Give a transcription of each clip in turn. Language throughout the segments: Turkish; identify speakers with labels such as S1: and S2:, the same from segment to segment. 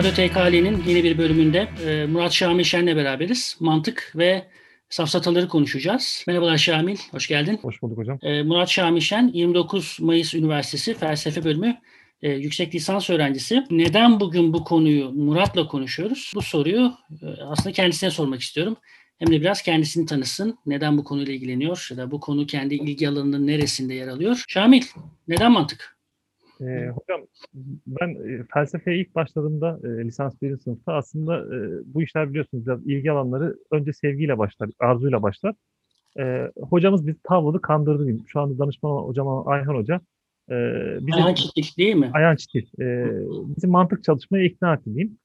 S1: Radyo TKL'nin yeni bir bölümünde e, Murat Şamil Şen'le beraberiz. Mantık ve safsataları konuşacağız. Merhabalar Şamil, hoş geldin.
S2: Hoş bulduk hocam.
S1: E, Murat Şamil Şen, 29 Mayıs Üniversitesi Felsefe Bölümü e, yüksek lisans öğrencisi. Neden bugün bu konuyu Murat'la konuşuyoruz? Bu soruyu e, aslında kendisine sormak istiyorum. Hem de biraz kendisini tanısın. Neden bu konuyla ilgileniyor ya da bu konu kendi ilgi alanının neresinde yer alıyor? Şamil, neden mantık?
S2: Ee, hocam ben e, felsefeye ilk başladığımda e, lisans birinci sınıfta aslında e, bu işler biliyorsunuz biraz ilgi alanları önce sevgiyle başlar, arzuyla başlar. E, hocamız bizi tavladı, kandırdı diyeyim. Şu anda danışman hocam Ayhan Hoca.
S1: E, bize, Ayhan Çitil değil mi?
S2: Ayhan Çitil. E, bizi mantık çalışmaya ikna etti diyeyim.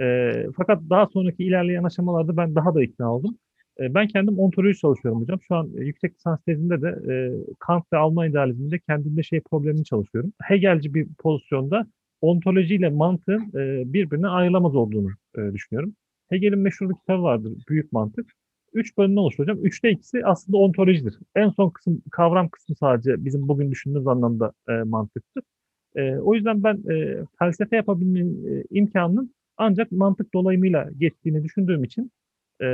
S2: E, fakat daha sonraki ilerleyen aşamalarda ben daha da ikna oldum. E, ben kendim ontoloji çalışıyorum hocam. Şu an e, yüksek lisans tezinde de e, Kant ve Alman idealizminde kendimde şey problemini çalışıyorum. Hegelci bir pozisyonda ontolojiyle mantığın birbirine ayrılamaz olduğunu düşünüyorum. Hegel'in meşhur bir kitabı vardır, Büyük Mantık. Üç bölümden oluşuyor hocam. Üçte ikisi aslında ontolojidir. En son kısım, kavram kısmı sadece bizim bugün düşündüğümüz anlamda mantıktır. O yüzden ben felsefe yapabilmenin imkanının ancak mantık dolayımıyla geçtiğini düşündüğüm için e,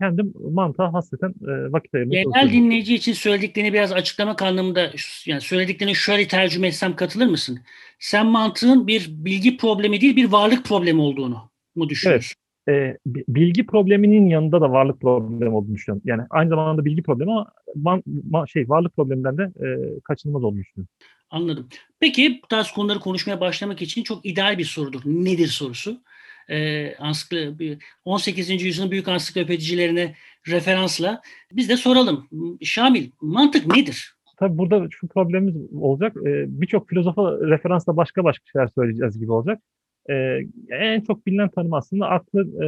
S2: kendim mantığa hasreten e, vakit ayırmaya
S1: Genel dinleyici için söylediklerini biraz açıklamak anlamında yani söylediklerini şöyle tercüme etsem katılır mısın? Sen mantığın bir bilgi problemi değil bir varlık problemi olduğunu mu düşünüyorsun?
S2: Evet. E, bilgi probleminin yanında da varlık problemi olduğunu düşünüyorum. Yani aynı zamanda bilgi problemi ama man, man, şey varlık probleminden de e, kaçınılmaz olduğunu düşünüyorum.
S1: Anladım. Peki bu tarz konuları konuşmaya başlamak için çok ideal bir sorudur. Nedir sorusu? E, ansikl 18. yüzyılın büyük ansiklopedicilerine referansla biz de soralım. Şamil, mantık nedir?
S2: Tabii burada şu problemimiz olacak. E, Birçok filozofa referansla başka başka şeyler söyleyeceğiz gibi olacak. E, en çok bilinen tanım aslında aklı e,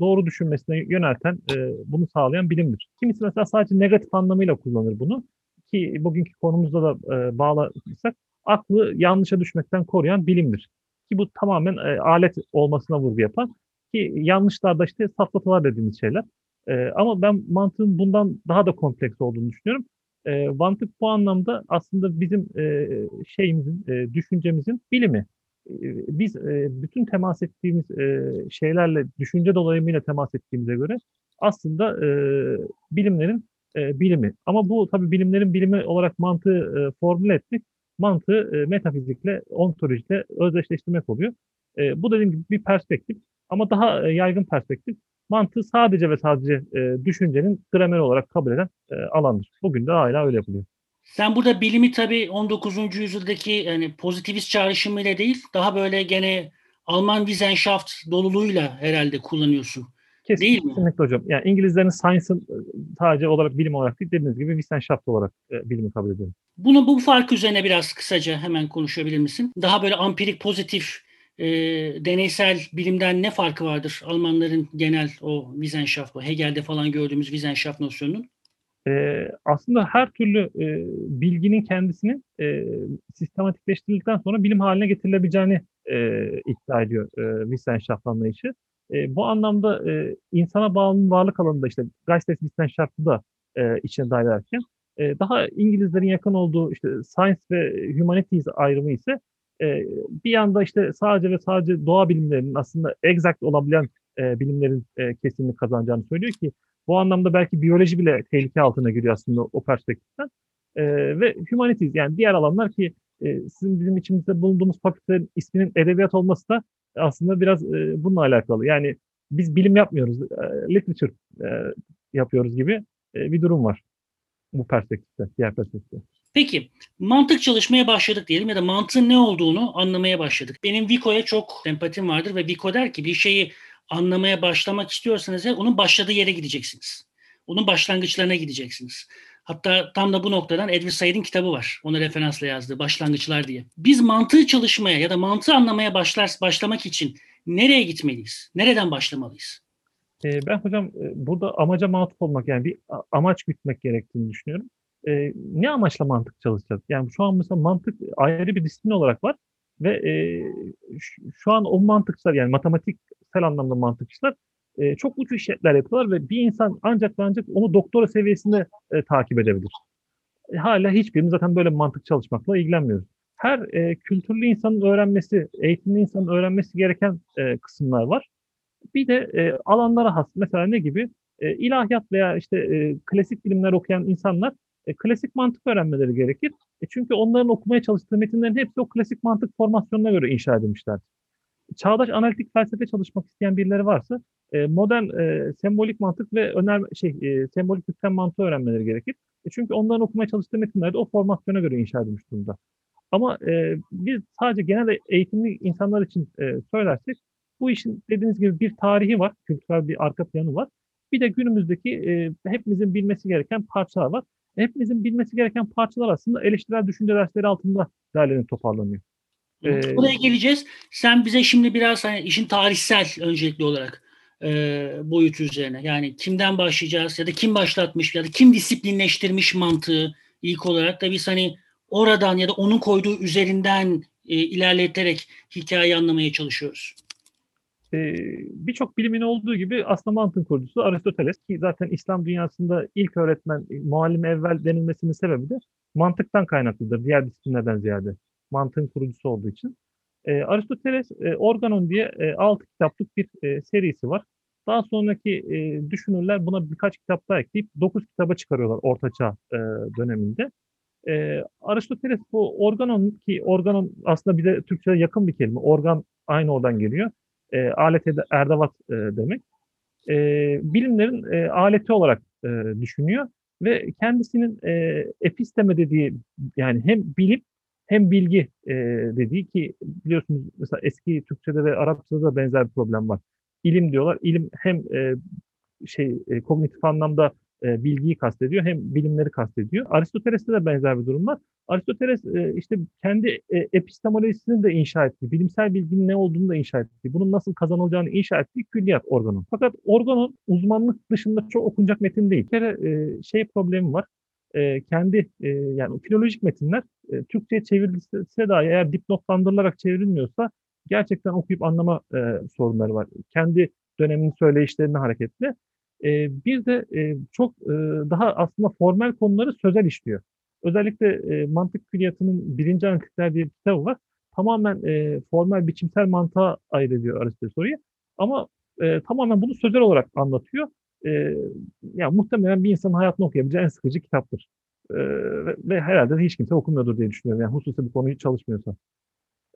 S2: doğru düşünmesine yönelten, e, bunu sağlayan bilimdir. Kimisi mesela sadece negatif anlamıyla kullanır bunu. Ki bugünkü konumuzda da e, bağlarsak aklı yanlışa düşmekten koruyan bilimdir. Ki bu tamamen e, alet olmasına vurgu yapar. Ki yanlışlarda işte safsatalar dediğimiz şeyler. E, ama ben mantığın bundan daha da kompleks olduğunu düşünüyorum. E, mantık bu anlamda aslında bizim e, şeyimizin, e, düşüncemizin bilimi. E, biz e, bütün temas ettiğimiz e, şeylerle, düşünce dolayımıyla temas ettiğimize göre aslında e, bilimlerin e, bilimi. Ama bu tabii bilimlerin bilimi olarak mantığı e, formüle etmek mantığı e, metafizikle, ontolojikle özdeşleştirmek oluyor. E, bu dediğim gibi bir perspektif ama daha e, yaygın perspektif mantığı sadece ve sadece e, düşüncenin gramer olarak kabul eden e, alandır. Bugün de hala öyle yapılıyor.
S1: Sen burada bilimi tabii 19. yüzyıldaki yani pozitivist çağrışımıyla değil, daha böyle gene Alman Wissenschaft doluluğuyla herhalde kullanıyorsun.
S2: Değil mi? Kesinlikle hocam. Yani İngilizlerin science'ın e, sadece olarak bilim olarak değil, dediğiniz gibi Wissenschaft olarak e, bilimi kabul ediyorum.
S1: Bunu bu fark üzerine biraz kısaca hemen konuşabilir misin? Daha böyle ampirik, pozitif, e, deneysel bilimden ne farkı vardır Almanların genel o Wissenschaft, Hegel'de falan gördüğümüz Wissenschaft nosyonunun?
S2: E, aslında her türlü e, bilginin kendisini e, sistematikleştirildikten sonra bilim haline getirilebileceğini e, iddia ediyor e, Wissenschaft anlayışı. E, bu anlamda e, insana bağlı varlık alanında işte Geisteswissenschafts'ı da e, içine dahil ederken e, daha İngilizlerin yakın olduğu işte Science ve Humanities ayrımı ise e, bir yanda işte sadece ve sadece doğa bilimlerinin aslında exact olabilen e, bilimlerin e, kesinlik kazanacağını söylüyor ki bu anlamda belki biyoloji bile tehlike altına giriyor aslında o perspektiften. E, ve humanities yani diğer alanlar ki e, sizin bizim içimizde bulunduğumuz fakültenin isminin edebiyat olması da aslında biraz e, bununla alakalı. Yani biz bilim yapmıyoruz, e, literature e, yapıyoruz gibi bir durum var bu perspektifte, diğer perspektifte.
S1: Peki mantık çalışmaya başladık diyelim ya da mantığın ne olduğunu anlamaya başladık. Benim Vico'ya çok sempatim vardır ve Vico der ki bir şeyi anlamaya başlamak istiyorsanız onun başladığı yere gideceksiniz. Onun başlangıçlarına gideceksiniz. Hatta tam da bu noktadan Edwin Said'in kitabı var. Onu referansla yazdığı Başlangıçlar diye. Biz mantığı çalışmaya ya da mantığı anlamaya başlar, başlamak için nereye gitmeliyiz? Nereden başlamalıyız?
S2: Ee, ben hocam e, burada amaca matuf olmak yani bir amaç gütmek gerektiğini düşünüyorum. Ee, ne amaçla mantık çalışacağız? Yani şu an mesela mantık ayrı bir disiplin olarak var ve e, şu an o mantıkçılar yani matematiksel anlamda mantıkçılar e, çok uç işler yapıyorlar ve bir insan ancak ve ancak onu doktora seviyesinde e, takip edebilir. E, hala hiçbirimiz zaten böyle mantık çalışmakla ilgilenmiyoruz. her e, kültürlü insanın öğrenmesi, eğitimli insanın öğrenmesi gereken e, kısımlar var. Bir de e, alanlara has. Mesela ne gibi? E, ilahiyat veya işte e, klasik bilimler okuyan insanlar e, klasik mantık öğrenmeleri gerekir. E, çünkü onların okumaya çalıştığı metinlerin hepsi o klasik mantık formasyonuna göre inşa edilmişler. Çağdaş analitik felsefe çalışmak isteyen birileri varsa e, modern e, sembolik mantık ve öner şey e, sembolik yüklem mantığı öğrenmeleri gerekir. E, çünkü onların okumaya çalıştığı metinler de o formasyona göre inşa edilmiş durumda. Ama e, biz sadece genel eğitimli insanlar için e, söylersek bu işin dediğiniz gibi bir tarihi var, kültürel bir arka planı var. Bir de günümüzdeki e, hepimizin bilmesi gereken parçalar var. Hepimizin bilmesi gereken parçalar aslında eleştirel düşünce dersleri altında derlenip toparlanıyor.
S1: Ee, Buraya geleceğiz. Sen bize şimdi biraz hani işin tarihsel öncelikli olarak e, boyutu üzerine. Yani kimden başlayacağız ya da kim başlatmış ya da kim disiplinleştirmiş mantığı ilk olarak da biz hani oradan ya da onun koyduğu üzerinden e, ilerleterek hikayeyi anlamaya çalışıyoruz.
S2: Ee, Birçok bilimin olduğu gibi aslında mantığın kurucusu Aristoteles ki zaten İslam dünyasında ilk öğretmen, muallim evvel denilmesinin sebebi de mantıktan kaynaklıdır diğer disiplinlerden ziyade. Mantığın kurucusu olduğu için. E, Aristoteles e, Organon diye e, 6 kitaplık bir e, serisi var. Daha sonraki e, düşünürler buna birkaç kitap daha ekleyip 9 kitaba çıkarıyorlar Ortaçağ e, döneminde. E, Aristoteles bu organon ki organon aslında bir de Türkçe'ye yakın bir kelime. Organ aynı oradan geliyor. E, alet erdavat e, demek. E, bilimlerin e, aleti olarak e, düşünüyor ve kendisinin e, episteme dediği yani hem bilim hem bilgi e, dediği ki biliyorsunuz mesela eski Türkçe'de ve Arapça'da da benzer bir problem var. İlim diyorlar. İlim hem e, şey e, kognitif anlamda e, bilgiyi kastediyor hem bilimleri kastediyor. Aristoteles'te de benzer bir durum var. Aristoteles e, işte kendi e, epistemolojisini de inşa etti. Bilimsel bilginin ne olduğunu da inşa etti. Bunun nasıl kazanılacağını inşa ettiği külliyat organın. Fakat organın uzmanlık dışında çok okunacak metin değil. Bir kere e, şey problemi var. E, kendi e, yani filolojik metinler e, Türkçe'ye çevrilse dahi eğer dipnotlandırılarak çevrilmiyorsa gerçekten okuyup anlama e, sorunları var. Kendi döneminin söyleyişlerine hareketle. E, bir de e, çok e, daha aslında formel konuları sözel işliyor. Özellikle e, mantık külliyatının birinci analitikler diye bir kitabı var. Tamamen e, formel biçimsel mantığa ayrılıyor Aristoteles soruyu. Ama e, tamamen bunu sözel olarak anlatıyor. E, yani muhtemelen bir insanın hayatını okuyabileceği en sıkıcı kitaptır. E, ve, ve herhalde hiç kimse okumuyordur diye düşünüyorum. Yani hususi bir konuyu çalışmıyorsa.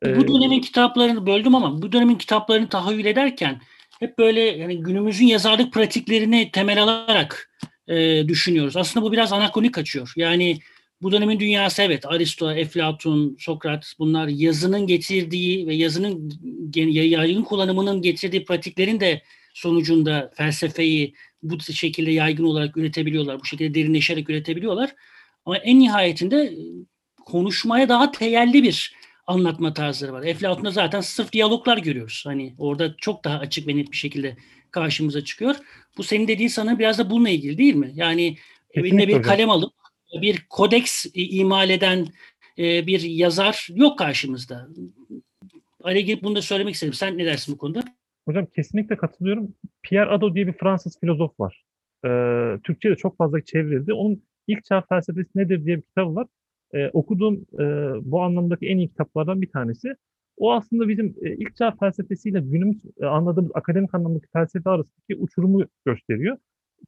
S1: Bu dönemin kitaplarını böldüm ama bu dönemin kitaplarını tahayyül ederken hep böyle yani günümüzün yazarlık pratiklerini temel alarak e, düşünüyoruz. Aslında bu biraz anakronik kaçıyor. Yani bu dönemin dünyası evet Aristo, Eflatun, Sokrat bunlar yazının getirdiği ve yazının yaygın kullanımının getirdiği pratiklerin de sonucunda felsefeyi bu şekilde yaygın olarak üretebiliyorlar. Bu şekilde derinleşerek üretebiliyorlar. Ama en nihayetinde konuşmaya daha teyelli bir anlatma tarzları var. Eflatun'da zaten sırf diyaloglar görüyoruz. Hani orada çok daha açık ve net bir şekilde karşımıza çıkıyor. Bu senin dediğin sana biraz da bununla ilgili değil mi? Yani eline bir kalem alıp bir kodeks imal eden e, bir yazar yok karşımızda. Girip bunu da söylemek istedim. Sen ne dersin bu konuda?
S2: Hocam kesinlikle katılıyorum. Pierre Hadot diye bir Fransız filozof var. Ee, Türkçe'de çok fazla çevrildi. Onun ilk çağ felsefesi nedir diye bir kitabı var e, okuduğum e, bu anlamdaki en iyi kitaplardan bir tanesi. O aslında bizim e, ilk çağ felsefesiyle günümüz e, anladığımız akademik anlamdaki felsefe arasındaki uçurumu gösteriyor.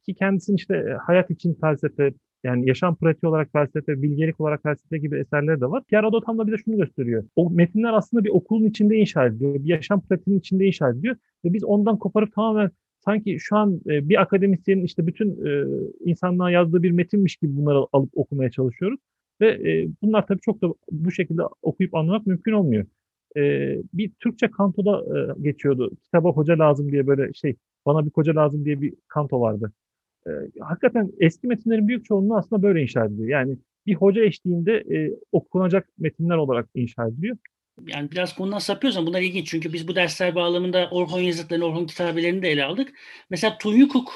S2: Ki kendisinin işte e, hayat için felsefe, yani yaşam pratiği olarak felsefe, bilgelik olarak felsefe gibi eserleri de var. Pierre Hadot tam da bize şunu gösteriyor. O metinler aslında bir okulun içinde inşa ediliyor. Bir yaşam pratiğinin içinde inşa ediliyor. Ve biz ondan koparıp tamamen sanki şu an e, bir akademisyenin işte bütün e, insanlığa yazdığı bir metinmiş gibi bunları alıp okumaya çalışıyoruz. Ve e, bunlar tabii çok da bu şekilde okuyup anlamak mümkün olmuyor. Bir Türkçe kantoda geçiyordu. Kitaba hoca lazım diye böyle şey, bana bir koca lazım diye bir kanto vardı. E, hakikaten eski metinlerin büyük çoğunluğu aslında böyle inşa ediliyor. Yani bir hoca eşliğinde e, okunacak metinler olarak inşa ediliyor.
S1: Yani biraz konudan sapıyoruz ama bunlar ilginç çünkü biz bu dersler bağlamında Orhon yazıtlarını, Orhon kitabelerini de ele aldık. Mesela Tunyukuk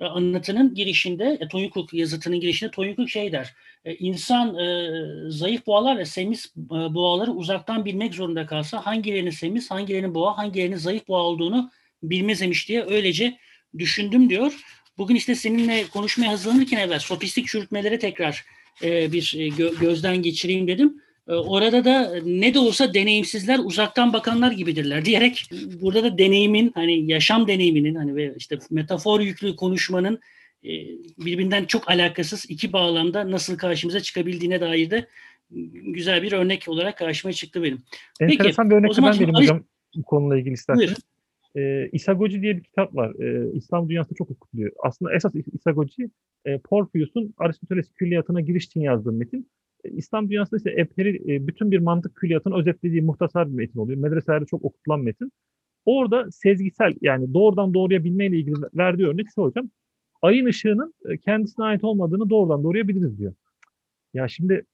S1: anlatının girişinde, e, Tonyukuk yazıtının girişinde Tonyukuk şey der. İnsan e, zayıf boğalar ve semiz boğaları uzaktan bilmek zorunda kalsa hangilerinin semiz, hangilerinin boğa, hangilerinin zayıf boğa olduğunu bilmezmiş diye öylece düşündüm diyor. Bugün işte seninle konuşmaya hazırlanırken evvel sofistik çürütmelere tekrar e, bir e, gö- gözden geçireyim dedim. E, orada da ne de olsa deneyimsizler uzaktan bakanlar gibidirler diyerek burada da deneyimin hani yaşam deneyiminin hani ve işte metafor yüklü konuşmanın e, birbirinden çok alakasız iki bağlamda nasıl karşımıza çıkabildiğine dair de güzel bir örnek olarak karşıma çıktı benim.
S2: Enteresan Peki, bir örnek ben vereyim hocam bu konuyla ilgili isterseniz. E, İsagoji diye bir kitap var. E, İslam dünyasında çok okutuluyor. Aslında esas İsagoji e, Porphyus'un Aristoteles külliyatına giriş için yazdığı metin. E, İslam dünyasında ise Eperi e, bütün bir mantık külliyatını özetlediği muhtasar bir metin oluyor. Medreselerde çok okutulan metin. Orada sezgisel yani doğrudan doğruya bilmeyle ilgili verdiği örnek şu hocam. Ayın ışığının kendisine ait olmadığını doğrudan doğruya biliriz diyor. Ya şimdi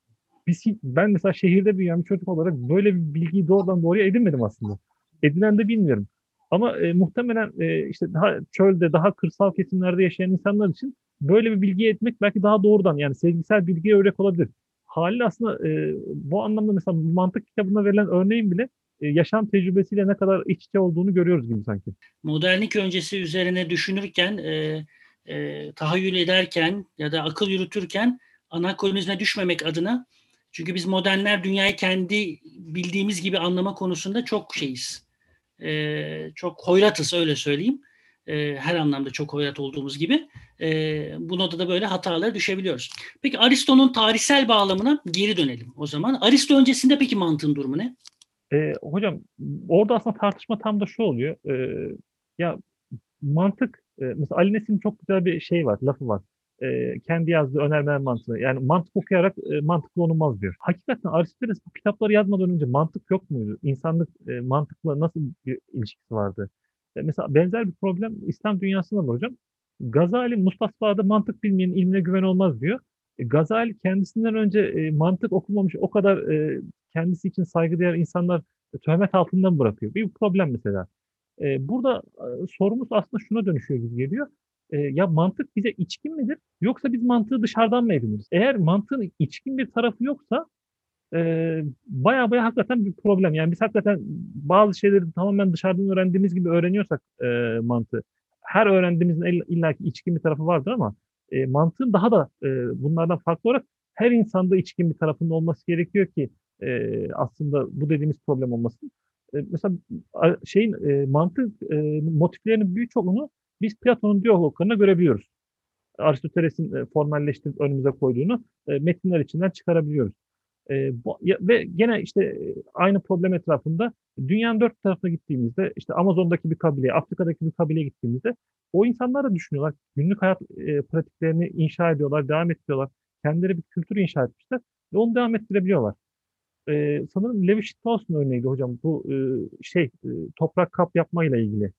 S2: biz, ben mesela şehirde büyüyen bir çocuk olarak böyle bir bilgiyi doğrudan doğruya edinmedim aslında. Edinen de bilmiyorum. Ama e, muhtemelen e, işte daha çölde, daha kırsal kesimlerde yaşayan insanlar için böyle bir bilgi etmek belki daha doğrudan yani sevgisel bilgiye örnek olabilir. Haliyle aslında e, bu anlamda mesela mantık kitabına verilen örneğin bile e, yaşam tecrübesiyle ne kadar iç içe olduğunu görüyoruz gibi sanki.
S1: Modernlik öncesi üzerine düşünürken, e, e, tahayyül ederken ya da akıl yürütürken anakronizme düşmemek adına çünkü biz modernler dünyayı kendi bildiğimiz gibi anlama konusunda çok şeyiz. E, çok hoyratız öyle söyleyeyim. E, her anlamda çok hoyrat olduğumuz gibi. E, bu noktada böyle hatalara düşebiliyoruz. Peki Aristo'nun tarihsel bağlamına geri dönelim o zaman. Aristo öncesinde peki mantığın durumu ne?
S2: E, hocam orada aslında tartışma tam da şu oluyor. E, ya mantık, e, mesela Ali Nesin'in çok güzel bir şey var, lafı var e, kendi yazdığı önermeler mantığını. Yani mantık okuyarak e, mantıklı olunmaz diyor. Hakikaten Aristoteles bu kitapları yazmadan önce mantık yok muydu? İnsanlık e, mantıkla nasıl bir ilişkisi vardı? E, mesela benzer bir problem İslam dünyasında var hocam. Gazali Mustafa'da mantık bilmeyen ilmine güven olmaz diyor. E, Gazali kendisinden önce e, mantık okumamış o kadar e, kendisi için saygıdeğer insanlar e, töhmet altından bırakıyor. Bir problem mesela. E, burada e, sorumuz aslında şuna dönüşüyor gibi geliyor e, ya mantık bize içkin midir yoksa biz mantığı dışarıdan mı ediniriz? Eğer mantığın içkin bir tarafı yoksa e, baya baya hakikaten bir problem. Yani biz hakikaten bazı şeyleri tamamen dışarıdan öğrendiğimiz gibi öğreniyorsak e, mantığı. Her öğrendiğimizin illaki içkin bir tarafı vardır ama e, mantığın daha da e, bunlardan farklı olarak her insanda içkin bir tarafında olması gerekiyor ki e, aslında bu dediğimiz problem olmasın. E, mesela şeyin e, mantık e, motiflerinin büyük çoğunu biz Platon'un diyaloglarında görebiliyoruz. Aristoteles'in e, formalleştirip önümüze koyduğunu e, metinler içinden çıkarabiliyoruz. E, ve gene işte aynı problem etrafında dünyanın dört tarafına gittiğimizde işte Amazon'daki bir kabileye, Afrika'daki bir kabileye gittiğimizde o insanlar da düşünüyorlar. Günlük hayat pratiklerini inşa ediyorlar, devam ettiriyorlar. Kendileri bir kültür inşa etmişler ve onu devam ettirebiliyorlar. E, sanırım Levi Strauss'un örneğiydi hocam bu e, şey e, toprak kap yapmayla ilgili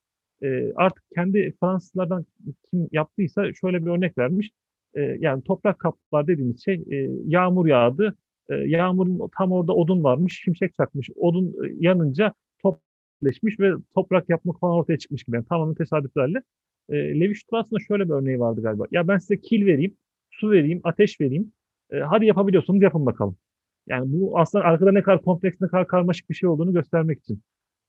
S2: e, artık kendi Fransızlardan kim yaptıysa şöyle bir örnek vermiş. E, yani toprak kaplar dediğimiz şey e, yağmur yağdı. E, yağmurun tam orada odun varmış. Şimşek çakmış. Odun yanınca topleşmiş ve toprak yapmak falan ortaya çıkmış gibi. Yani tamamen tesadüflerle. E, Levi Strauss'un şöyle bir örneği vardı galiba. Ya ben size kil vereyim, su vereyim, ateş vereyim. E, hadi yapabiliyorsunuz yapın bakalım. Yani bu aslında arkada ne kadar kompleks, ne kadar karmaşık bir şey olduğunu göstermek için.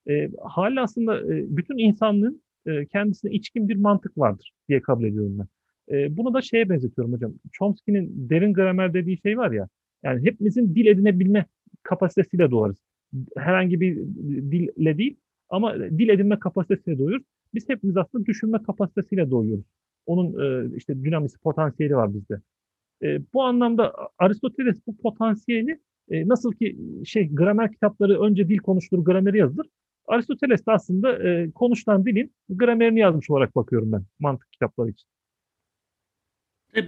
S2: E, hali aslında e, bütün insanlığın e, kendisine içkin bir mantık vardır diye kabul ediyorum ben. E, bunu da şeye benzetiyorum hocam. Chomsky'nin derin gramer dediği şey var ya. Yani hepimizin dil edinebilme kapasitesiyle doğarız. Herhangi bir dille değil ama dil edinme kapasitesiyle doğuyoruz. Biz hepimiz aslında düşünme kapasitesiyle doğuyoruz. Onun e, işte dinamisi, potansiyeli var bizde. E, bu anlamda Aristoteles bu potansiyeli e, nasıl ki şey gramer kitapları önce dil konuşulur, grameri yazılır. Aristoteles de aslında e, konuşulan dilin gramerini yazmış olarak bakıyorum ben mantık kitapları için.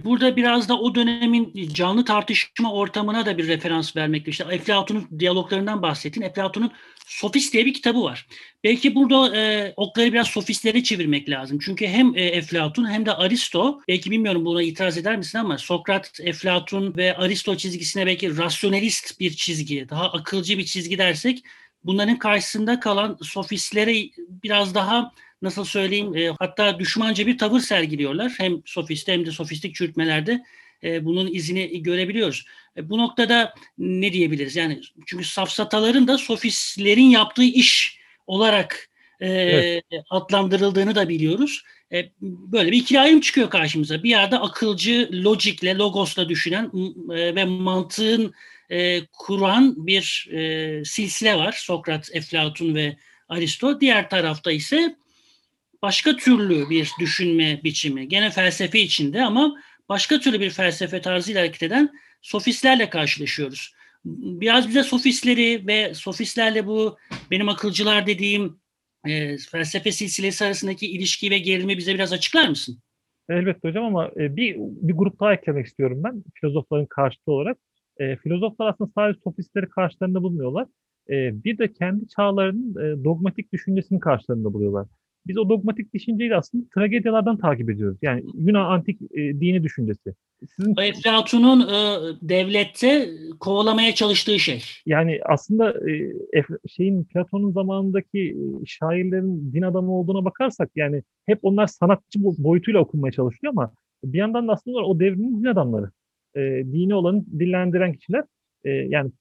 S1: Burada biraz da o dönemin canlı tartışma ortamına da bir referans vermekte. İşte Eflatun'un diyaloglarından bahsettin. Eflatun'un Sofist diye bir kitabı var. Belki burada e, okları biraz sofistlere çevirmek lazım. Çünkü hem e, Eflatun hem de Aristo, belki bilmiyorum buna itiraz eder misin ama Sokrat, Eflatun ve Aristo çizgisine belki rasyonelist bir çizgi, daha akılcı bir çizgi dersek bunların karşısında kalan sofistlere biraz daha nasıl söyleyeyim e, hatta düşmanca bir tavır sergiliyorlar. Hem sofist hem de sofistik çürütmelerde e, bunun izini görebiliyoruz. E, bu noktada ne diyebiliriz? Yani çünkü safsataların da sofistlerin yaptığı iş olarak e, evet. adlandırıldığını da biliyoruz. E, böyle bir ikili ayrım çıkıyor karşımıza. Bir yerde akılcı, logikle, logosla düşünen e, ve mantığın e, kuran bir e, silsile var. Sokrat, Eflatun ve Aristo. Diğer tarafta ise başka türlü bir düşünme biçimi. Gene felsefe içinde ama başka türlü bir felsefe tarzıyla hareket eden sofistlerle karşılaşıyoruz. Biraz bize sofistleri ve sofistlerle bu benim akılcılar dediğim e, felsefe silsilesi arasındaki ilişki ve gerilimi bize biraz açıklar mısın?
S2: Elbette hocam ama e, bir, bir grup daha eklemek istiyorum ben filozofların karşıtı olarak. E, filozoflar aslında sadece sofistleri karşılarında bulmuyorlar. E, bir de kendi çağlarının e, dogmatik düşüncesini karşılarında buluyorlar. Biz o dogmatik düşünceyi aslında tragedyalardan takip ediyoruz. Yani Yunan antik e, dini düşüncesi.
S1: Sizin Eflatun'un e, devlette kovalamaya çalıştığı şey.
S2: Yani aslında e, şeyin Platon'un zamanındaki e, şairlerin din adamı olduğuna bakarsak yani hep onlar sanatçı boyutuyla okunmaya çalışıyor ama bir yandan da aslında o devrin din adamları. E, dini olanı dillendiren kişiler. E, yani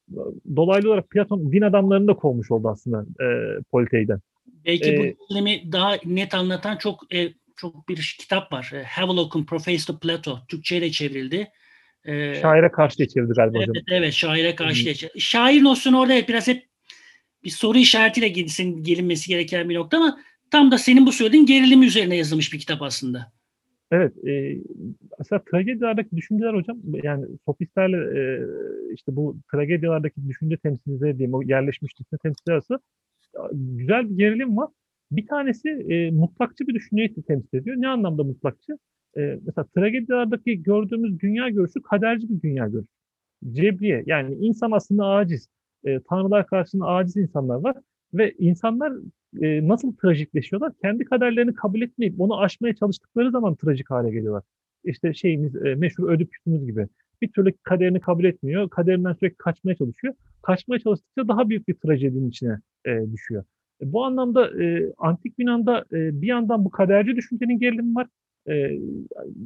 S2: dolaylı olarak Platon din adamlarını da kovmuş oldu aslında e, Politei'den.
S1: Belki ee, bu dilemi daha net anlatan çok e, çok bir kitap var. E, Havelock'un Preface to Plato. Türkçe'ye de çevrildi.
S2: Ee, şaire karşı diye çevirdi galiba
S1: evet,
S2: hocam.
S1: Evet, şaire karşı çevirdi. Şair nosyonu orada evet, biraz hep bir soru işaretiyle gelinmesi gereken bir nokta ama tam da senin bu söylediğin gerilim üzerine yazılmış bir kitap aslında.
S2: Evet, e, mesela tragedilerdeki düşünceler hocam, yani sofistlerle e, işte bu tragediyalardaki düşünce temsilcileri diyeyim, o yerleşmiş düşünce temsilcileri arası güzel bir gerilim var. Bir tanesi e, mutlakçı bir düşünceyi temsil ediyor. Ne anlamda mutlakçı? E, mesela tragedilerdeki gördüğümüz dünya görüşü kaderci bir dünya görüşü. Cebriye yani insan aslında aciz. E, tanrılar karşısında aciz insanlar var ve insanlar e, nasıl trajikleşiyorlar? Kendi kaderlerini kabul etmeyip onu aşmaya çalıştıkları zaman trajik hale geliyorlar. İşte şeyimiz e, meşhur Ödipüs'ümüz gibi. Bir türlü kaderini kabul etmiyor. Kaderinden sürekli kaçmaya çalışıyor. Kaçmaya çalıştıkça daha büyük bir trajedinin içine e, düşüyor. E, bu anlamda e, antik Yunan'da e, bir yandan bu kaderci düşüncenin gerilimi var. E,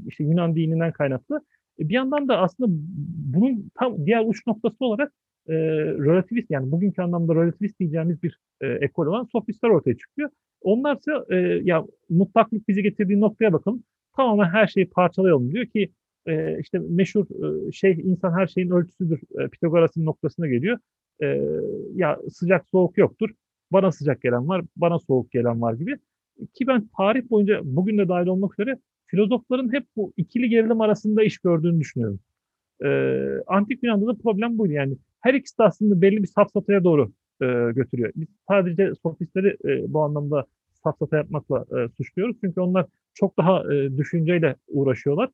S2: işte Yunan dininden kaynaklı. E, bir yandan da aslında bunun tam diğer uç noktası olarak e, relativist yani bugünkü anlamda relativist diyeceğimiz bir e, ekol olan sofistler ortaya çıkıyor. Onlarsa e, ya mutlaklık bizi getirdiği noktaya bakalım. Tamamen her şeyi parçalayalım diyor ki e, işte meşhur e, şey insan her şeyin ölçüsüdür e, Pitagoras'ın noktasına geliyor. E, ya sıcak soğuk yoktur. Bana sıcak gelen var, bana soğuk gelen var gibi. Ki ben tarih boyunca bugün de dahil olmak üzere filozofların hep bu ikili gerilim arasında iş gördüğünü düşünüyorum. E, Antik Yunan'da da problem buydu yani. Her ikisi de aslında belli bir safsataya doğru e, götürüyor. Biz sadece sofistleri e, bu anlamda safsata yapmakla e, suçluyoruz. Çünkü onlar çok daha e, düşünceyle uğraşıyorlar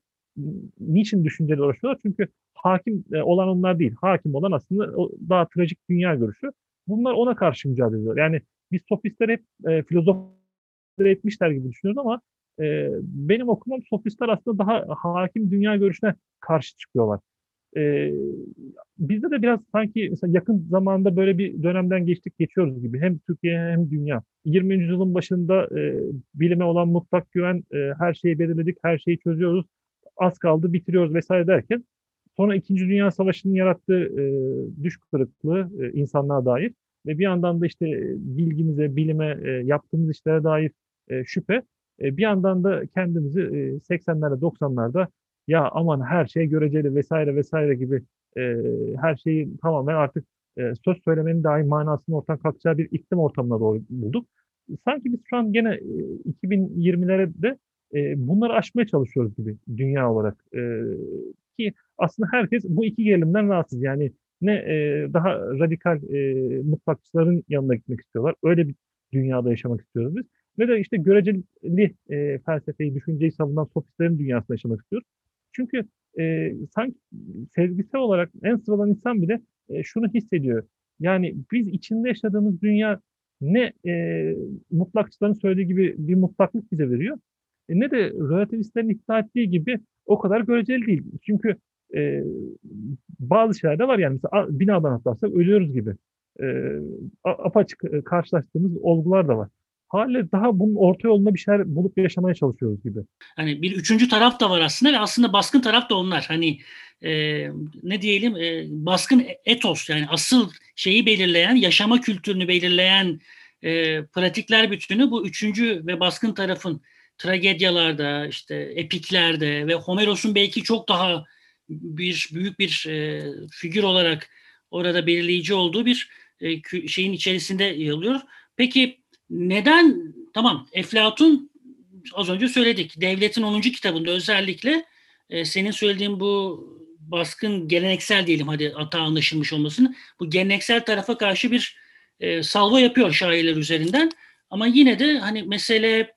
S2: niçin düşünceyle uğraşıyorlar? Çünkü hakim e, olan onlar değil. Hakim olan aslında o daha trajik dünya görüşü. Bunlar ona karşı mücadele ediyor. Yani biz sofistler hep e, filozofları etmişler gibi düşünüyoruz ama e, benim okumam sofistler aslında daha hakim dünya görüşüne karşı çıkıyorlar. E, bizde de biraz sanki yakın zamanda böyle bir dönemden geçtik geçiyoruz gibi. Hem Türkiye hem dünya. 20. yüzyılın başında e, bilime olan mutlak güven, e, her şeyi belirledik, her şeyi çözüyoruz az kaldı bitiriyoruz vesaire derken sonra İkinci Dünya Savaşı'nın yarattığı e, düş kırıklığı e, insanlığa dair ve bir yandan da işte bilgimize, bilime, e, yaptığımız işlere dair e, şüphe e, bir yandan da kendimizi e, 80'lerde 90'larda ya aman her şey göreceli vesaire vesaire gibi e, her şeyi tamamen artık e, söz söylemenin dahi manasının ortadan kalkacağı bir iklim ortamına doğru bulduk. Sanki biz şu an gene e, 2020'lere de e, bunları aşmaya çalışıyoruz gibi dünya olarak. E, ki aslında herkes bu iki gerilimden rahatsız. Yani ne e, daha radikal e, mutlakçıların yanına gitmek istiyorlar. Öyle bir dünyada yaşamak istiyoruz biz. Ne de işte göreceli e, felsefeyi, düşünceyi savunan sofistlerin dünyasında yaşamak istiyoruz. Çünkü e, sanki sezgisel olarak en sıradan insan bile e, şunu hissediyor. Yani biz içinde yaşadığımız dünya ne e, mutlakçıların söylediği gibi bir mutlaklık bize veriyor e, ne de relativistlerin iddia ettiği gibi o kadar göreceli değil. Çünkü e, bazı şeyler var yani mesela binadan atlarsak ölüyoruz gibi. E, apaçık e, karşılaştığımız olgular da var. Hala daha bunun orta yolunda bir şeyler bulup yaşamaya çalışıyoruz gibi.
S1: Hani bir üçüncü taraf da var aslında ve aslında baskın taraf da onlar. Hani e, ne diyelim e, baskın etos yani asıl şeyi belirleyen, yaşama kültürünü belirleyen e, pratikler bütünü bu üçüncü ve baskın tarafın tragedyalarda, işte epiklerde ve Homeros'un belki çok daha bir büyük bir e, figür olarak orada belirleyici olduğu bir e, şeyin içerisinde yer alıyor. Peki neden tamam Eflatun az önce söyledik. Devletin 10. kitabında özellikle e, senin söylediğin bu baskın geleneksel diyelim hadi hata anlaşılmış olmasın. Bu geleneksel tarafa karşı bir e, salva yapıyor şairler üzerinden. Ama yine de hani mesele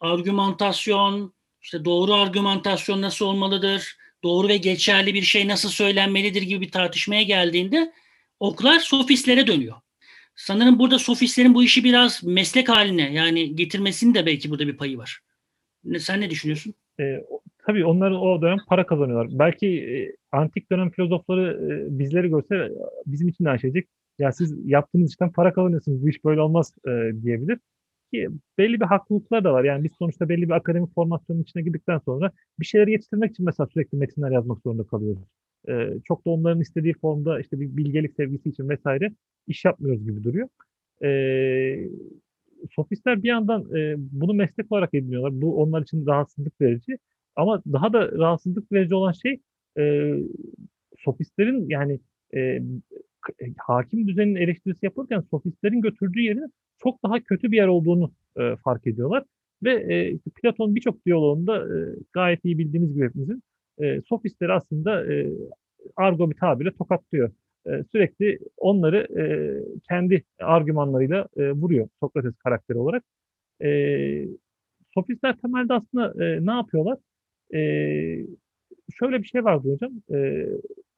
S1: argümantasyon, işte doğru argümantasyon nasıl olmalıdır, doğru ve geçerli bir şey nasıl söylenmelidir gibi bir tartışmaya geldiğinde oklar sofistlere dönüyor. Sanırım burada sofistlerin bu işi biraz meslek haline yani getirmesinin de belki burada bir payı var. Sen ne düşünüyorsun?
S2: E, tabii onlar o dönem para kazanıyorlar. Belki e, antik dönem filozofları e, bizleri görse bizim için de aynı şeycek. Ya siz yaptığınız işten para kazanıyorsunuz. Bu iş böyle olmaz e, diyebilir. Ki belli bir haklılıklar da var. Yani biz sonuçta belli bir akademik formasyonun içine girdikten sonra bir şeyleri yetiştirmek için mesela sürekli metinler yazmak zorunda kalıyoruz. E, çok da onların istediği formda işte bir bilgelik sevgisi için vesaire iş yapmıyoruz gibi duruyor. E, sofistler bir yandan e, bunu meslek olarak ediniyorlar. Bu onlar için rahatsızlık verici. Ama daha da rahatsızlık verici olan şey e, sofistlerin yani e, hakim düzenin eleştirisi yapılırken sofistlerin götürdüğü yerin çok daha kötü bir yer olduğunu e, fark ediyorlar. Ve e, Platon birçok diyaloğunda e, gayet iyi bildiğimiz gibi hepimizin e, sofistleri aslında e, argo bir tabirle tokatlıyor. E, sürekli onları e, kendi argümanlarıyla e, vuruyor Sokrates karakteri olarak. E, sofistler temelde aslında e, ne yapıyorlar? E, şöyle bir şey vardı hocam. E,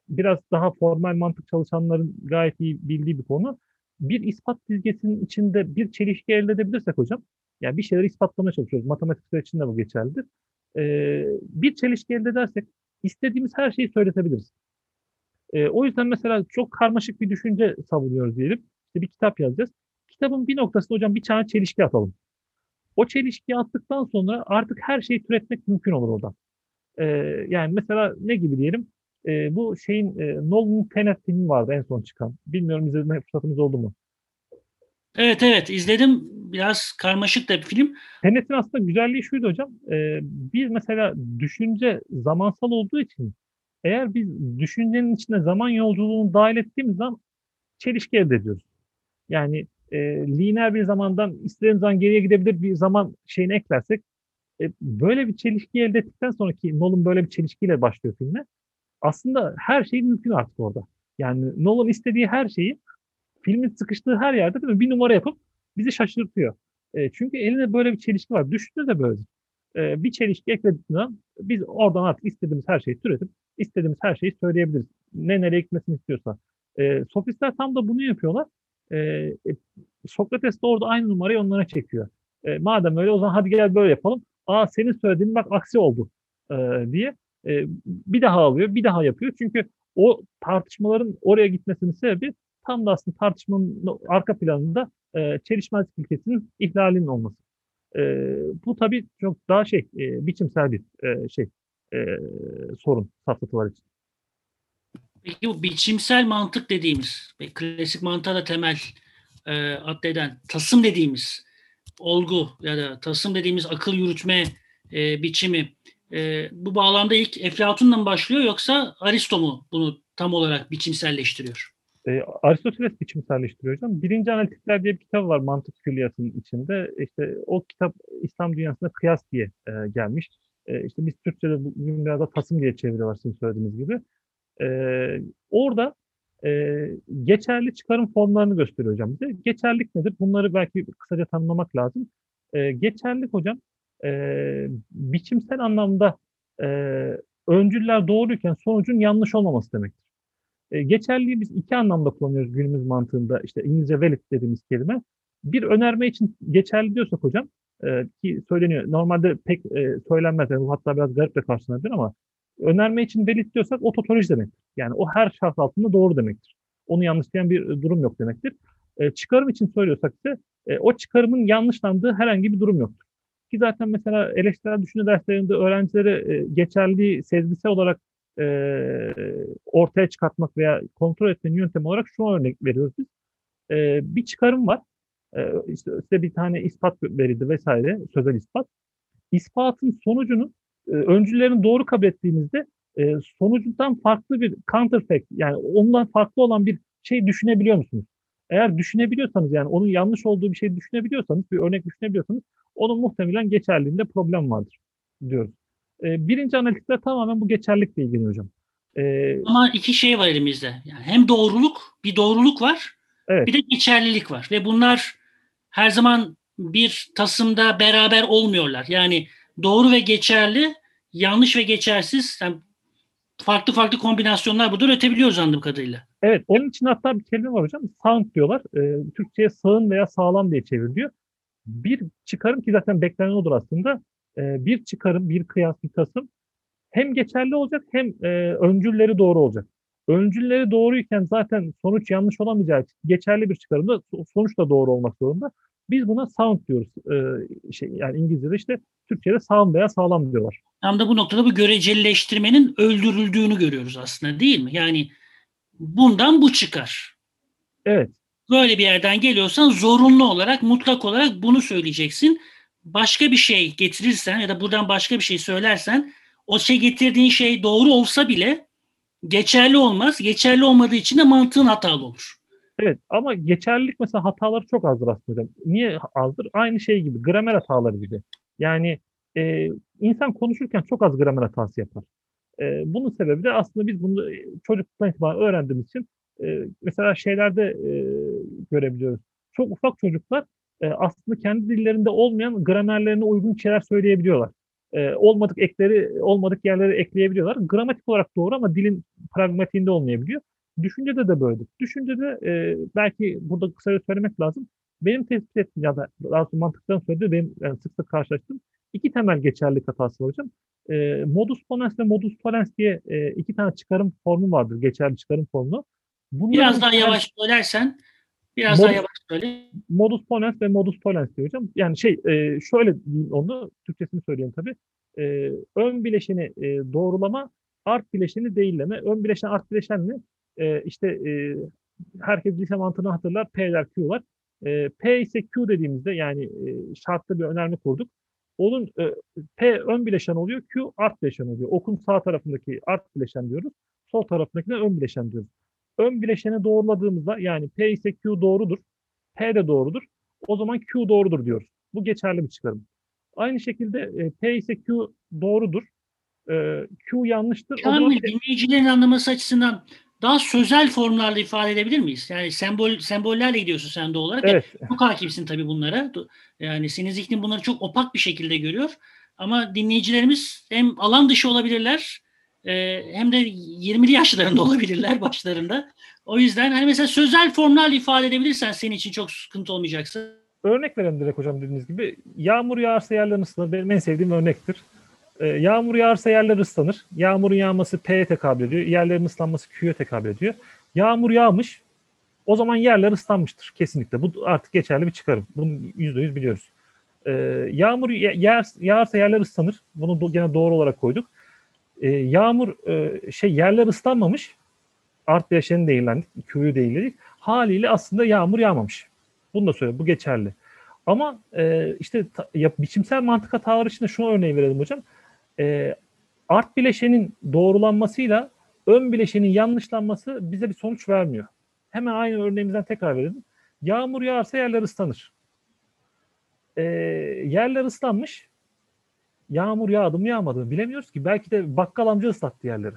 S2: biraz daha formal mantık çalışanların gayet iyi bildiği bir konu. Bir ispat dizgesinin içinde bir çelişki elde edebilirsek hocam, yani bir şeyleri ispatlamaya çalışıyoruz. Matematik süreçinde bu geçerlidir. Ee, bir çelişki elde edersek istediğimiz her şeyi söyletebiliriz. Ee, o yüzden mesela çok karmaşık bir düşünce savunuyoruz diyelim. İşte bir kitap yazacağız. Kitabın bir noktasında hocam bir tane çelişki atalım. O çelişkiyi attıktan sonra artık her şeyi türetmek mümkün olur oradan. Ee, yani mesela ne gibi diyelim? E, bu şeyin e, Nolan'ın Tenet filmi vardı en son çıkan. Bilmiyorum izleme fırsatımız oldu mu?
S1: Evet evet izledim. Biraz karmaşık da bir film.
S2: Tenet'in aslında güzelliği şuydu hocam. E, bir mesela düşünce zamansal olduğu için eğer biz düşüncenin içine zaman yolculuğunu dahil ettiğimiz zaman çelişki elde ediyoruz. Yani e, lineer bir zamandan istediğimiz zaman geriye gidebilir bir zaman şeyini eklersek e, böyle bir çelişki elde ettikten sonra ki Nolan böyle bir çelişkiyle başlıyor filme aslında her şey mümkün artık orada. Yani Nolan istediği her şeyi filmin sıkıştığı her yerde değil mi? bir numara yapıp bizi şaşırtıyor. E, çünkü elinde böyle bir çelişki var. Düşünde de böyle. E, bir çelişki eklediğinden biz oradan artık istediğimiz her şeyi türetip istediğimiz her şeyi söyleyebiliriz. Ne nereye gitmesini istiyorsa. E, sofistler tam da bunu yapıyorlar. E, e, Sokrates de orada aynı numarayı onlara çekiyor. E, madem öyle o zaman hadi gel böyle yapalım. Aa senin söylediğin bak aksi oldu e, diye e, bir daha alıyor, bir daha yapıyor. Çünkü o tartışmaların oraya gitmesinin sebebi tam da aslında tartışmanın arka planında e, çelişmezlik ilkesinin ihlalinin olması. E, bu tabii çok daha şey, e, biçimsel bir e, şey e, sorun safsatılar için.
S1: Peki bu biçimsel mantık dediğimiz ve klasik mantığa da temel e, addeden tasım dediğimiz olgu ya da tasım dediğimiz akıl yürütme e, biçimi e, bu bağlamda ilk Eflatun'la mı başlıyor yoksa Aristo mu bunu tam olarak biçimselleştiriyor?
S2: E, Aristoteles biçimselleştiriyor hocam. Birinci Analitikler diye bir kitap var mantık külliyatının içinde. İşte o kitap İslam dünyasında kıyas diye e, gelmiş. E, işte biz Türkçe'de bugün biraz da tasım diye çeviriyorlar sizin söylediğiniz gibi. E, orada e, geçerli çıkarım formlarını gösteriyor hocam bize. Geçerlik nedir? Bunları belki kısaca tanımlamak lazım. E, geçerlik hocam e, biçimsel anlamda e, öncüller doğruyken sonucun yanlış olmaması demektir. E, geçerliği biz iki anlamda kullanıyoruz günümüz mantığında. İşte İngilizce valid dediğimiz kelime. Bir önerme için geçerli diyorsak hocam e, ki söyleniyor. Normalde pek e, söylenmez. Yani hatta biraz garip de karşılanabilir ama önerme için valid diyorsak o totoloji demektir. Yani o her şart altında doğru demektir. Onu yanlışlayan bir durum yok demektir. E, çıkarım için söylüyorsak ise e, o çıkarımın yanlışlandığı herhangi bir durum yoktur. Ki zaten mesela eleştirel düşünce derslerinde öğrencilere e, geçerli sezgisel olarak e, ortaya çıkartmak veya kontrol etmenin yöntemi olarak şu örnek veriyoruz biz. E, bir çıkarım var. E, işte size bir tane ispat verildi vesaire, sözel ispat. İspatın sonucunu e, öncülerin doğru kabul ettiğinizde e, sonucundan farklı bir counterfact yani ondan farklı olan bir şey düşünebiliyor musunuz? Eğer düşünebiliyorsanız yani onun yanlış olduğu bir şey düşünebiliyorsanız, bir örnek düşünebiliyorsanız onun muhtemelen geçerliğinde problem vardır diyoruz. E, birinci analizler tamamen bu geçerlilikle ilgili hocam. E,
S1: Ama iki şey var elimizde. Yani hem doğruluk, bir doğruluk var,
S2: Evet.
S1: bir de geçerlilik var. Ve bunlar her zaman bir tasımda beraber olmuyorlar. Yani doğru ve geçerli, yanlış ve geçersiz, yani farklı farklı kombinasyonlar burada üretebiliyoruz anladığım kadarıyla.
S2: Evet, onun için hatta bir kelime var hocam. Sound diyorlar. E, Türkçe'ye sağın veya sağlam diye çevriliyor. Bir çıkarım ki zaten beklenen odur aslında. E, bir çıkarım, bir kıyas, bir tasım hem geçerli olacak hem e, öncülleri doğru olacak. Öncülleri doğruyken zaten sonuç yanlış olamayacağı için geçerli bir çıkarımda so- sonuç da doğru olmak zorunda. Biz buna sound diyoruz. E, şey, yani İngilizce'de işte Türkçe'de sound veya sağlam diyorlar.
S1: Tam da bu noktada bu görecelileştirmenin öldürüldüğünü görüyoruz aslında değil mi? Yani bundan bu çıkar.
S2: Evet.
S1: Böyle bir yerden geliyorsan zorunlu olarak, mutlak olarak bunu söyleyeceksin. Başka bir şey getirirsen ya da buradan başka bir şey söylersen o şey getirdiğin şey doğru olsa bile geçerli olmaz. Geçerli olmadığı için de mantığın hatalı olur.
S2: Evet ama geçerlilik mesela hataları çok azdır aslında. Niye azdır? Aynı şey gibi, gramer hataları gibi. Yani e, insan konuşurken çok az gramer hatası yapar. E, bunun sebebi de aslında biz bunu e, çocukluktan itibaren öğrendiğimiz için e, mesela şeylerde e, görebiliyoruz. Çok ufak çocuklar e, aslında kendi dillerinde olmayan gramerlerine uygun şeyler söyleyebiliyorlar. E, olmadık ekleri, olmadık yerleri ekleyebiliyorlar. Gramatik olarak doğru ama dilin pragmatiğinde olmayabiliyor. Düşüncede de böyle. Düşüncede e, belki burada kısaca söylemek lazım. Benim tespit ettiğim ya da daha mantıktan söylediğim benim yani sık sık karşılaştığım iki temel geçerlilik hatası var hocam. E, modus ponens ve modus tollens diye e, iki tane çıkarım formu vardır. Geçerli çıkarım formu. Bunların
S1: Biraz daha yavaş söylersen biraz
S2: Mod-
S1: daha yavaş söyle.
S2: modus ponens ve modus tollens diyor hocam. Yani şey e, şöyle diyeyim onu Türkçesini söyleyeyim tabii. E, ön bileşeni e, doğrulama, art bileşeni değilleme. Ön bileşen art bileşen ne? E, işte e, herkes lise mantığını hatırlar. P'ler Q'lar. E, P ise Q dediğimizde yani e, şartlı bir önerme kurduk. Onun e, P ön bileşen oluyor, Q art bileşen oluyor. Okun sağ tarafındaki art bileşen diyoruz. Sol tarafındakine ön bileşen diyoruz. Ön bileşeni doğruladığımızda yani P ise Q doğrudur. P de doğrudur. O zaman Q doğrudur diyoruz. Bu geçerli bir çıkarım. Aynı şekilde e, P ise Q doğrudur. E, Q yanlıştır.
S1: Kamil dinleyicilerin anlaması açısından daha sözel formlarla ifade edebilir miyiz? Yani sembol sembollerle gidiyorsun sen de olarak.
S2: evet,
S1: Çok hakimsin tabii bunlara. Yani senin zihnin bunları çok opak bir şekilde görüyor. Ama dinleyicilerimiz hem alan dışı olabilirler e, hem de 20'li yaşlarında olabilirler başlarında. O yüzden hani mesela sözel formlarla ifade edebilirsen senin için çok sıkıntı olmayacaksa.
S2: örnek verelim direkt hocam dediğiniz gibi. Yağmur yağarsa yerler ıslanır. Benim en sevdiğim örnektir. E, yağmur yağarsa yerler ıslanır. Yağmurun yağması P'ye tekabül ediyor. Yerlerin ıslanması Q'ye tekabül ediyor. Yağmur yağmış. O zaman yerler ıslanmıştır. Kesinlikle. Bu artık geçerli bir çıkarım. Bunu %100 biliyoruz. E, yağmur ya- yağar, yağarsa yerler ıslanır. Bunu gene doğru olarak koyduk. E, yağmur e, şey yerler ıslanmamış. Art bileşeni değillendik. Q'yu değilledik. Haliyle aslında yağmur yağmamış. Bunu da söyle. Bu geçerli. Ama e, işte ta- ya, biçimsel mantık hataları için de şunu örneği verelim hocam. E, art bileşenin doğrulanmasıyla ön bileşenin yanlışlanması bize bir sonuç vermiyor. Hemen aynı örneğimizden tekrar verelim. Yağmur yağarsa yerler ıslanır. E, yerler ıslanmış. Yağmur yağdı mı yağmadı mı bilemiyoruz ki. Belki de bakkal amca ıslattı yerleri.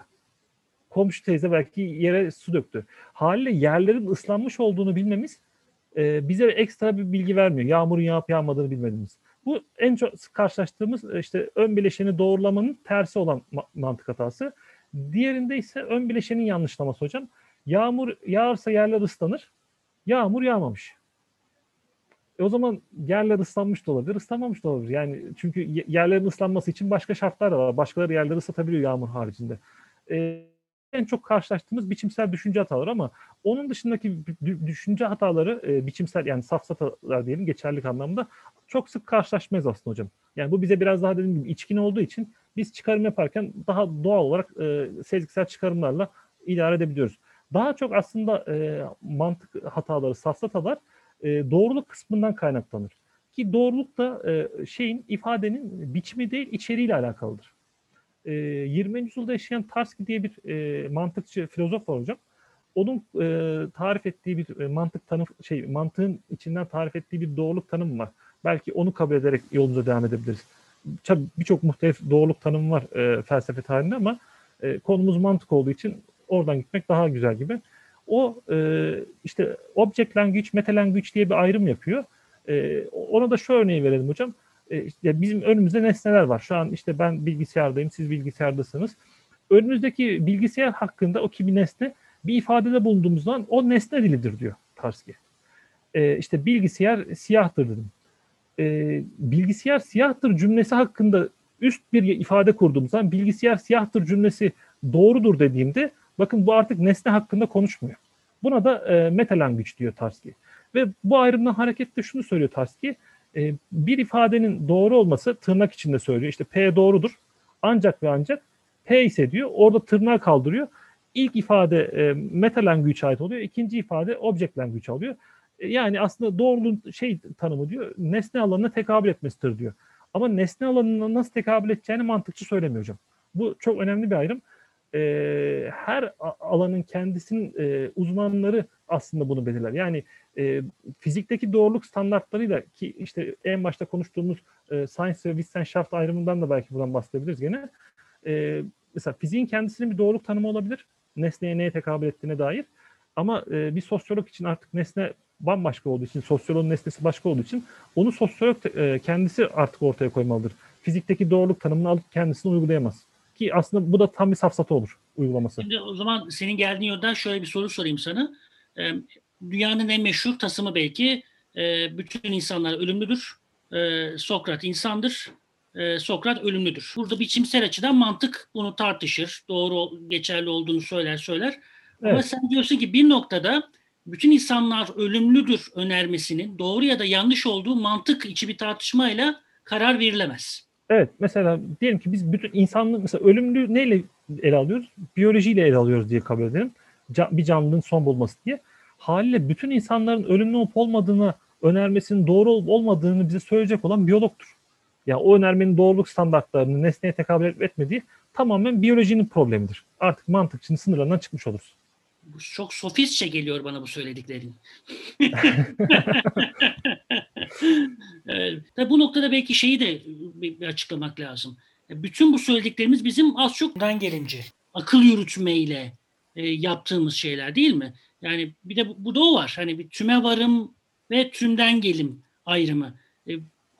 S2: Komşu teyze belki yere su döktü. Haliyle yerlerin ıslanmış olduğunu bilmemiz e, bize ekstra bir bilgi vermiyor. Yağmurun yağıp yağmadığını bilmediğimiz. Bu en çok karşılaştığımız e, işte ön bileşeni doğrulamanın tersi olan ma- mantık hatası. Diğerinde ise ön bileşenin yanlışlaması hocam. Yağmur yağarsa yerler ıslanır. Yağmur yağmamış. E o zaman yerler ıslanmış da olabilir, ıslanmamış da olabilir. Yani çünkü ye- yerlerin ıslanması için başka şartlar da var. Başkaları yerleri ıslatabiliyor yağmur haricinde. E, en çok karşılaştığımız biçimsel düşünce hataları ama onun dışındaki dü- düşünce hataları e, biçimsel yani safsatalar diyelim geçerlik anlamda çok sık karşılaşmayız aslında hocam. Yani bu bize biraz daha dediğim gibi içkin olduğu için biz çıkarım yaparken daha doğal olarak e, sezgisel çıkarımlarla idare edebiliyoruz. Daha çok aslında e, mantık hataları, safsatalar e, doğruluk kısmından kaynaklanır. Ki doğruluk da e, şeyin ifadenin biçimi değil içeriğiyle alakalıdır. E, 20. yüzyılda yaşayan Tarski diye bir e, mantıkçı filozof var hocam. onun e, tarif ettiği bir e, mantık tanım şey mantığın içinden tarif ettiği bir doğruluk tanımı var. Belki onu kabul ederek yolumuza devam edebiliriz. Tabii birçok muhtelif doğruluk tanımı var e, felsefe tarihinde ama e, konumuz mantık olduğu için oradan gitmek daha güzel gibi. O e, işte object language, meta language diye bir ayrım yapıyor. E, ona da şu örneği verelim hocam. E, işte bizim önümüzde nesneler var. Şu an işte ben bilgisayardayım, siz bilgisayardasınız. Önümüzdeki bilgisayar hakkında o ki bir nesne bir ifadede bulunduğumuz zaman o nesne dilidir diyor Tarski. E, işte bilgisayar siyahtır dedim. E, bilgisayar siyahtır cümlesi hakkında üst bir ifade kurduğum zaman bilgisayar siyahtır cümlesi doğrudur dediğimde bakın bu artık nesne hakkında konuşmuyor. Buna da e, meta diyor Tarski. Ve bu ayrımdan hareketle şunu söylüyor Tarski. E, bir ifadenin doğru olması tırnak içinde söylüyor. İşte P doğrudur. Ancak ve ancak P ise diyor orada tırnağı kaldırıyor. İlk ifade e, meta language ait oluyor. İkinci ifade object language alıyor. E, yani aslında doğruluğun şey tanımı diyor nesne alanına tekabül etmesidir diyor. Ama nesne alanına nasıl tekabül edeceğini mantıkçı söylemiyor hocam. Bu çok önemli bir ayrım. E, her alanın kendisinin e, uzmanları aslında bunu belirler. Yani e, fizikteki doğruluk standartlarıyla ki işte en başta konuştuğumuz e, Science ve Wissenschaft ayrımından da belki buradan bahsedebiliriz gene. E, mesela fiziğin kendisinin bir doğruluk tanımı olabilir. Nesneye neye tekabül ettiğine dair. Ama e, bir sosyolog için artık nesne bambaşka olduğu için, sosyologun nesnesi başka olduğu için onu sosyolog e, kendisi artık ortaya koymalıdır. Fizikteki doğruluk tanımını alıp kendisini uygulayamaz. Ki aslında bu da tam bir safsata olur uygulaması.
S1: Şimdi o zaman senin geldiğin yoldan şöyle bir soru sorayım sana. E, dünyanın en meşhur tasımı belki e, bütün insanlar ölümlüdür. E, Sokrat insandır. E, Sokrat ölümlüdür. Burada biçimsel açıdan mantık bunu tartışır. Doğru geçerli olduğunu söyler söyler. Evet. Ama sen diyorsun ki bir noktada bütün insanlar ölümlüdür önermesinin doğru ya da yanlış olduğu mantık içi bir tartışmayla karar verilemez.
S2: Evet mesela diyelim ki biz bütün insanlık mesela ölümlü neyle ele alıyoruz? Biyolojiyle ele alıyoruz diye kabul edelim. Can, bir canlının son bulması diye. Haliyle bütün insanların ölümlü olup olmadığını önermesinin doğru olup olmadığını bize söyleyecek olan biyologtur. Yani o önermenin doğruluk standartlarını nesneye tekabül etmediği tamamen biyolojinin problemidir. Artık mantıkçının sınırlarından çıkmış oluruz.
S1: Çok sofistçe geliyor bana bu söylediklerin. evet. bu noktada belki şeyi de bir açıklamak lazım. Bütün bu söylediklerimiz bizim az çok gelince akıl yürütmeyle e, yaptığımız şeyler değil mi? Yani bir de bu, bu da o var. Hani bir tüme varım ve tümden gelim ayrımı. E,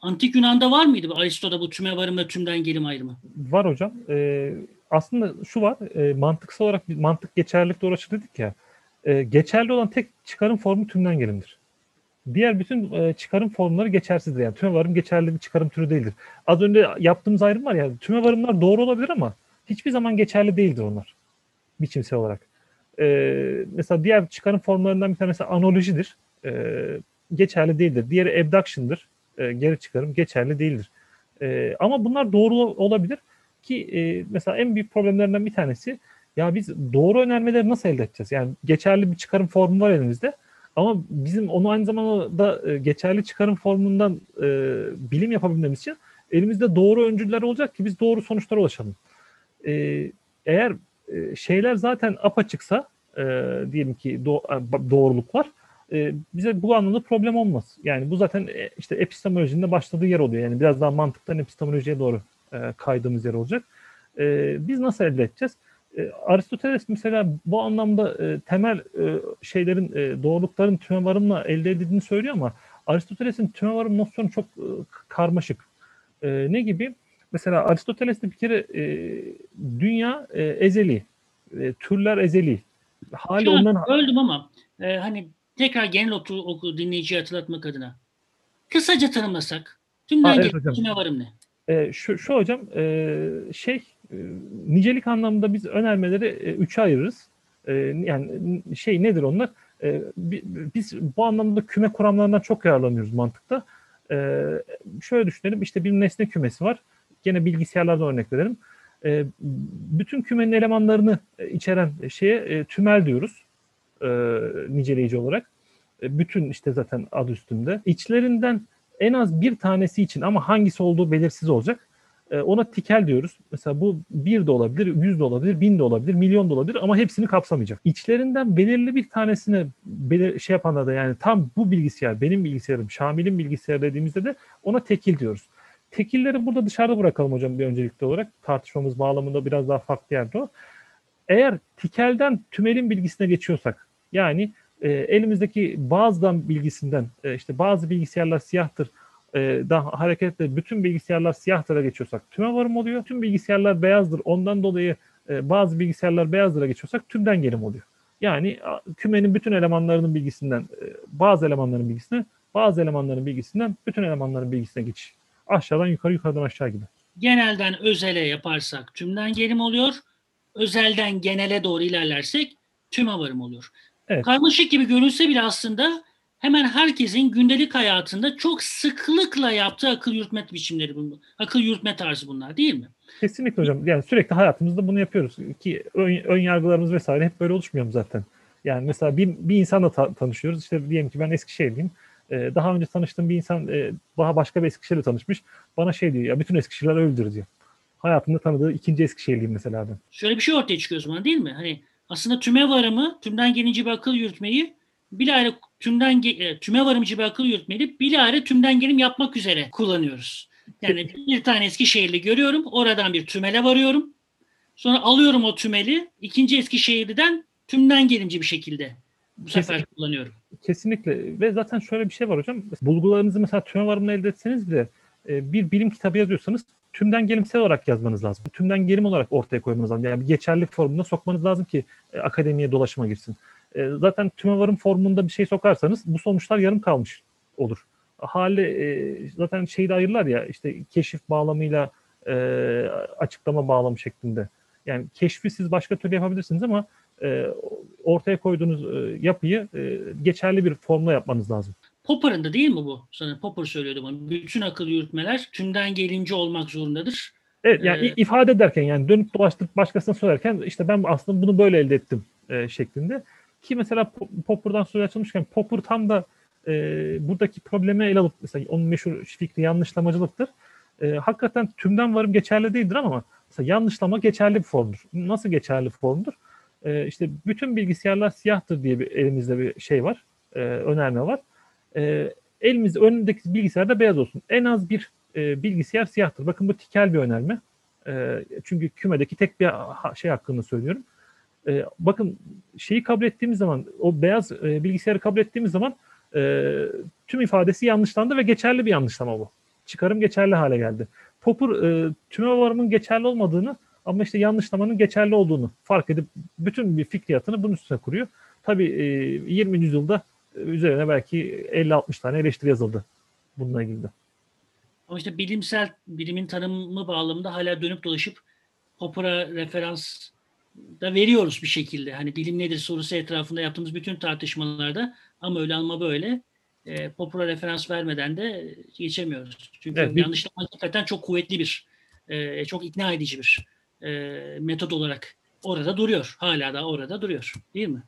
S1: Antik Yunan'da var mıydı Aristo'da bu tüme varım ve tümden gelim ayrımı?
S2: Var hocam. Ee, aslında şu var. E, mantıksal olarak bir mantık geçerlilik doğru dedik ya. E, geçerli olan tek çıkarım formu tümden gelimdir. Diğer bütün e, çıkarım formları geçersizdir. Yani tüme varım geçerli bir çıkarım türü değildir. Az önce yaptığımız ayrım var ya tüme varımlar doğru olabilir ama hiçbir zaman geçerli değildir onlar. Biçimsel olarak. E, mesela diğer çıkarım formlarından bir tanesi analojidir. E, geçerli değildir. Diğeri abduction'dır. E, geri çıkarım geçerli değildir. E, ama bunlar doğru olabilir ki e, mesela en büyük problemlerinden bir tanesi ya biz doğru önermeleri nasıl elde edeceğiz? Yani geçerli bir çıkarım formu var elimizde. Ama bizim onu aynı zamanda e, geçerli çıkarım formundan e, bilim yapabilmemiz için elimizde doğru öncüler olacak ki biz doğru sonuçlara ulaşalım. E, eğer e, şeyler zaten apaçıksa e, diyelim ki do, doğruluk var e, bize bu anlamda problem olmaz. Yani bu zaten e, işte epistemolojinin de başladığı yer oluyor. Yani biraz daha mantıktan epistemolojiye doğru e, kaydığımız yer olacak. E, biz nasıl elde edeceğiz? E, Aristoteles mesela bu anlamda e, temel e, şeylerin, e, doğrulukların tümevarımla elde edildiğini söylüyor ama Aristoteles'in tümevarım nosyonu çok e, karmaşık. E, ne gibi? Mesela Aristoteles'te bir kere e, dünya e, ezeli, e, türler ezeli.
S1: Hali ondan... Öldüm ama e, hani tekrar genel oku, oku dinleyiciye hatırlatmak adına. Kısaca tanımlasak tümden ha, evet, tümevarım ne?
S2: E, şu, şu hocam e, şey nicelik anlamında biz önermeleri e, üçe ayırırız. E, yani şey nedir onlar? E, biz bu anlamda küme kuramlarından çok yararlanıyoruz mantıkta. E, şöyle düşünelim işte bir nesne kümesi var. Gene bilgisayarlardan örnek verelim. E, bütün kümenin elemanlarını içeren şeye e, tümel diyoruz. E, niceleyici olarak. E, bütün işte zaten adı üstünde. İçlerinden en az bir tanesi için ama hangisi olduğu belirsiz olacak E, ona tikel diyoruz. Mesela bu bir de olabilir, yüz de olabilir, bin de olabilir, milyon da olabilir ama hepsini kapsamayacak. İçlerinden belirli bir tanesine belir, şey yapanlar da yani tam bu bilgisayar, benim bilgisayarım, Şamil'in bilgisayarı dediğimizde de ona tekil diyoruz. Tekilleri burada dışarıda bırakalım hocam bir öncelikli olarak. Tartışmamız bağlamında biraz daha farklı yerde o. Eğer tikelden tümelin bilgisine geçiyorsak, yani e, elimizdeki bazıdan bilgisinden, e, işte bazı bilgisayarlar siyahtır, e, daha hareketle bütün bilgisayarlar siyahtıra geçiyorsak tüme varım oluyor. Tüm bilgisayarlar beyazdır. Ondan dolayı e, bazı bilgisayarlar beyazdıra geçiyorsak tümden gelim oluyor. Yani kümenin bütün elemanlarının bilgisinden e, bazı elemanların bilgisine, bazı elemanların bilgisinden bütün elemanların bilgisine geçiş. Aşağıdan yukarı, yukarıdan aşağı gibi.
S1: Genelden özele yaparsak tümden gelim oluyor. Özelden genele doğru ilerlersek tüme varım oluyor.
S2: Evet.
S1: Karmaşık gibi görünse bile aslında hemen herkesin gündelik hayatında çok sıklıkla yaptığı akıl yürütme biçimleri bunlar. Akıl yürütme tarzı bunlar değil mi?
S2: Kesinlikle hocam. Yani sürekli hayatımızda bunu yapıyoruz. Ki ön, ön yargılarımız vesaire hep böyle oluşmuyor mu zaten? Yani mesela bir, bir insanla ta- tanışıyoruz. İşte diyelim ki ben Eskişehirliyim. Ee, daha önce tanıştığım bir insan e, daha başka bir Eskişehir'le tanışmış. Bana şey diyor ya bütün Eskişehirler öyledir diyor. Hayatımda tanıdığı ikinci Eskişehirliyim mesela ben.
S1: Şöyle bir şey ortaya çıkıyor o zaman değil mi? Hani aslında tüme varımı, tümden gelince bir akıl yürütmeyi bilahare tümden ge- tüme varımcı bir akıl yürütmeyi bilahare tümden gelim yapmak üzere kullanıyoruz. Yani bir tane Eskişehirli görüyorum, oradan bir tümele varıyorum. Sonra alıyorum o tümeli, ikinci Eskişehir'den tümden gelimci bir şekilde bu sefer
S2: Kesin-
S1: kullanıyorum.
S2: Kesinlikle ve zaten şöyle bir şey var hocam. Bulgularınızı mesela tüme varımını elde etseniz bile e, bir bilim kitabı yazıyorsanız tümden gelimsel olarak yazmanız lazım. Tümden gelim olarak ortaya koymanız lazım. Yani bir geçerli formuna sokmanız lazım ki e, akademiye dolaşıma girsin. E, zaten varım formunda bir şey sokarsanız bu sonuçlar yarım kalmış olur. Hali e, zaten şeyi de ayırırlar ya işte keşif bağlamıyla e, açıklama bağlamı şeklinde. Yani keşfi siz başka türlü yapabilirsiniz ama e, ortaya koyduğunuz e, yapıyı e, geçerli bir formla yapmanız lazım.
S1: Popper'ın da değil mi bu? Sana Popper söylüyordu bana. Bütün akıl yürütmeler tümden gelince olmak zorundadır.
S2: Evet yani
S1: Ee,
S2: ifade ederken yani dönüp dolaştırıp başkasına söylerken işte ben aslında bunu böyle elde ettim e, şeklinde. Ki mesela Po- Popper'dan söz açılmışken Popper tam da e, buradaki problemi ele alıp mesela onun meşhur fikri yanlışlamacılıktır. E, hakikaten tümden varım geçerli değildir ama mesela yanlışlama geçerli bir formdur. Nasıl geçerli bir formdur? E, işte bütün bilgisayarlar siyahtır diye bir elimizde bir şey var. E, önerme var. E, elimizde önündeki bilgisayar da beyaz olsun. En az bir e, bilgisayar siyahtır. Bakın bu tikel bir önerme. E, çünkü kümedeki tek bir şey hakkında söylüyorum. E, bakın şeyi kabul ettiğimiz zaman, o beyaz e, bilgisayarı kabul ettiğimiz zaman e, tüm ifadesi yanlışlandı ve geçerli bir yanlışlama bu. Çıkarım geçerli hale geldi. Popper e, tüme varımın geçerli olmadığını ama işte yanlışlamanın geçerli olduğunu fark edip bütün bir fikriyatını bunun üstüne kuruyor. Tabii e, 20. yüzyılda e, üzerine belki 50-60 tane eleştiri yazıldı bununla ilgili.
S1: Ama işte bilimsel, bilimin tanımı bağlamında hala dönüp dolaşıp Popper'a referans da veriyoruz bir şekilde. Hani bilim nedir sorusu etrafında yaptığımız bütün tartışmalarda ama öyle ama böyle e, Popper'a referans vermeden de geçemiyoruz. Çünkü
S2: Evet, bir-
S1: yanlışlama hakikaten çok kuvvetli bir, e, çok ikna edici bir e, metot olarak orada duruyor. Hala da orada duruyor. Değil mi?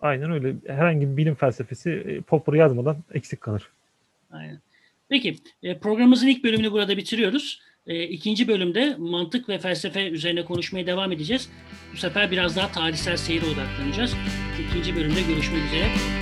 S2: Aynen öyle. Herhangi bir bilim felsefesi e, Popper yazmadan eksik kalır.
S1: Aynen. Peki e, programımızın ilk bölümünü burada bitiriyoruz. E, İkinci bölümde mantık ve felsefe üzerine konuşmaya devam edeceğiz. Bu sefer biraz daha tarihsel seyre odaklanacağız. İkinci bölümde görüşmek üzere.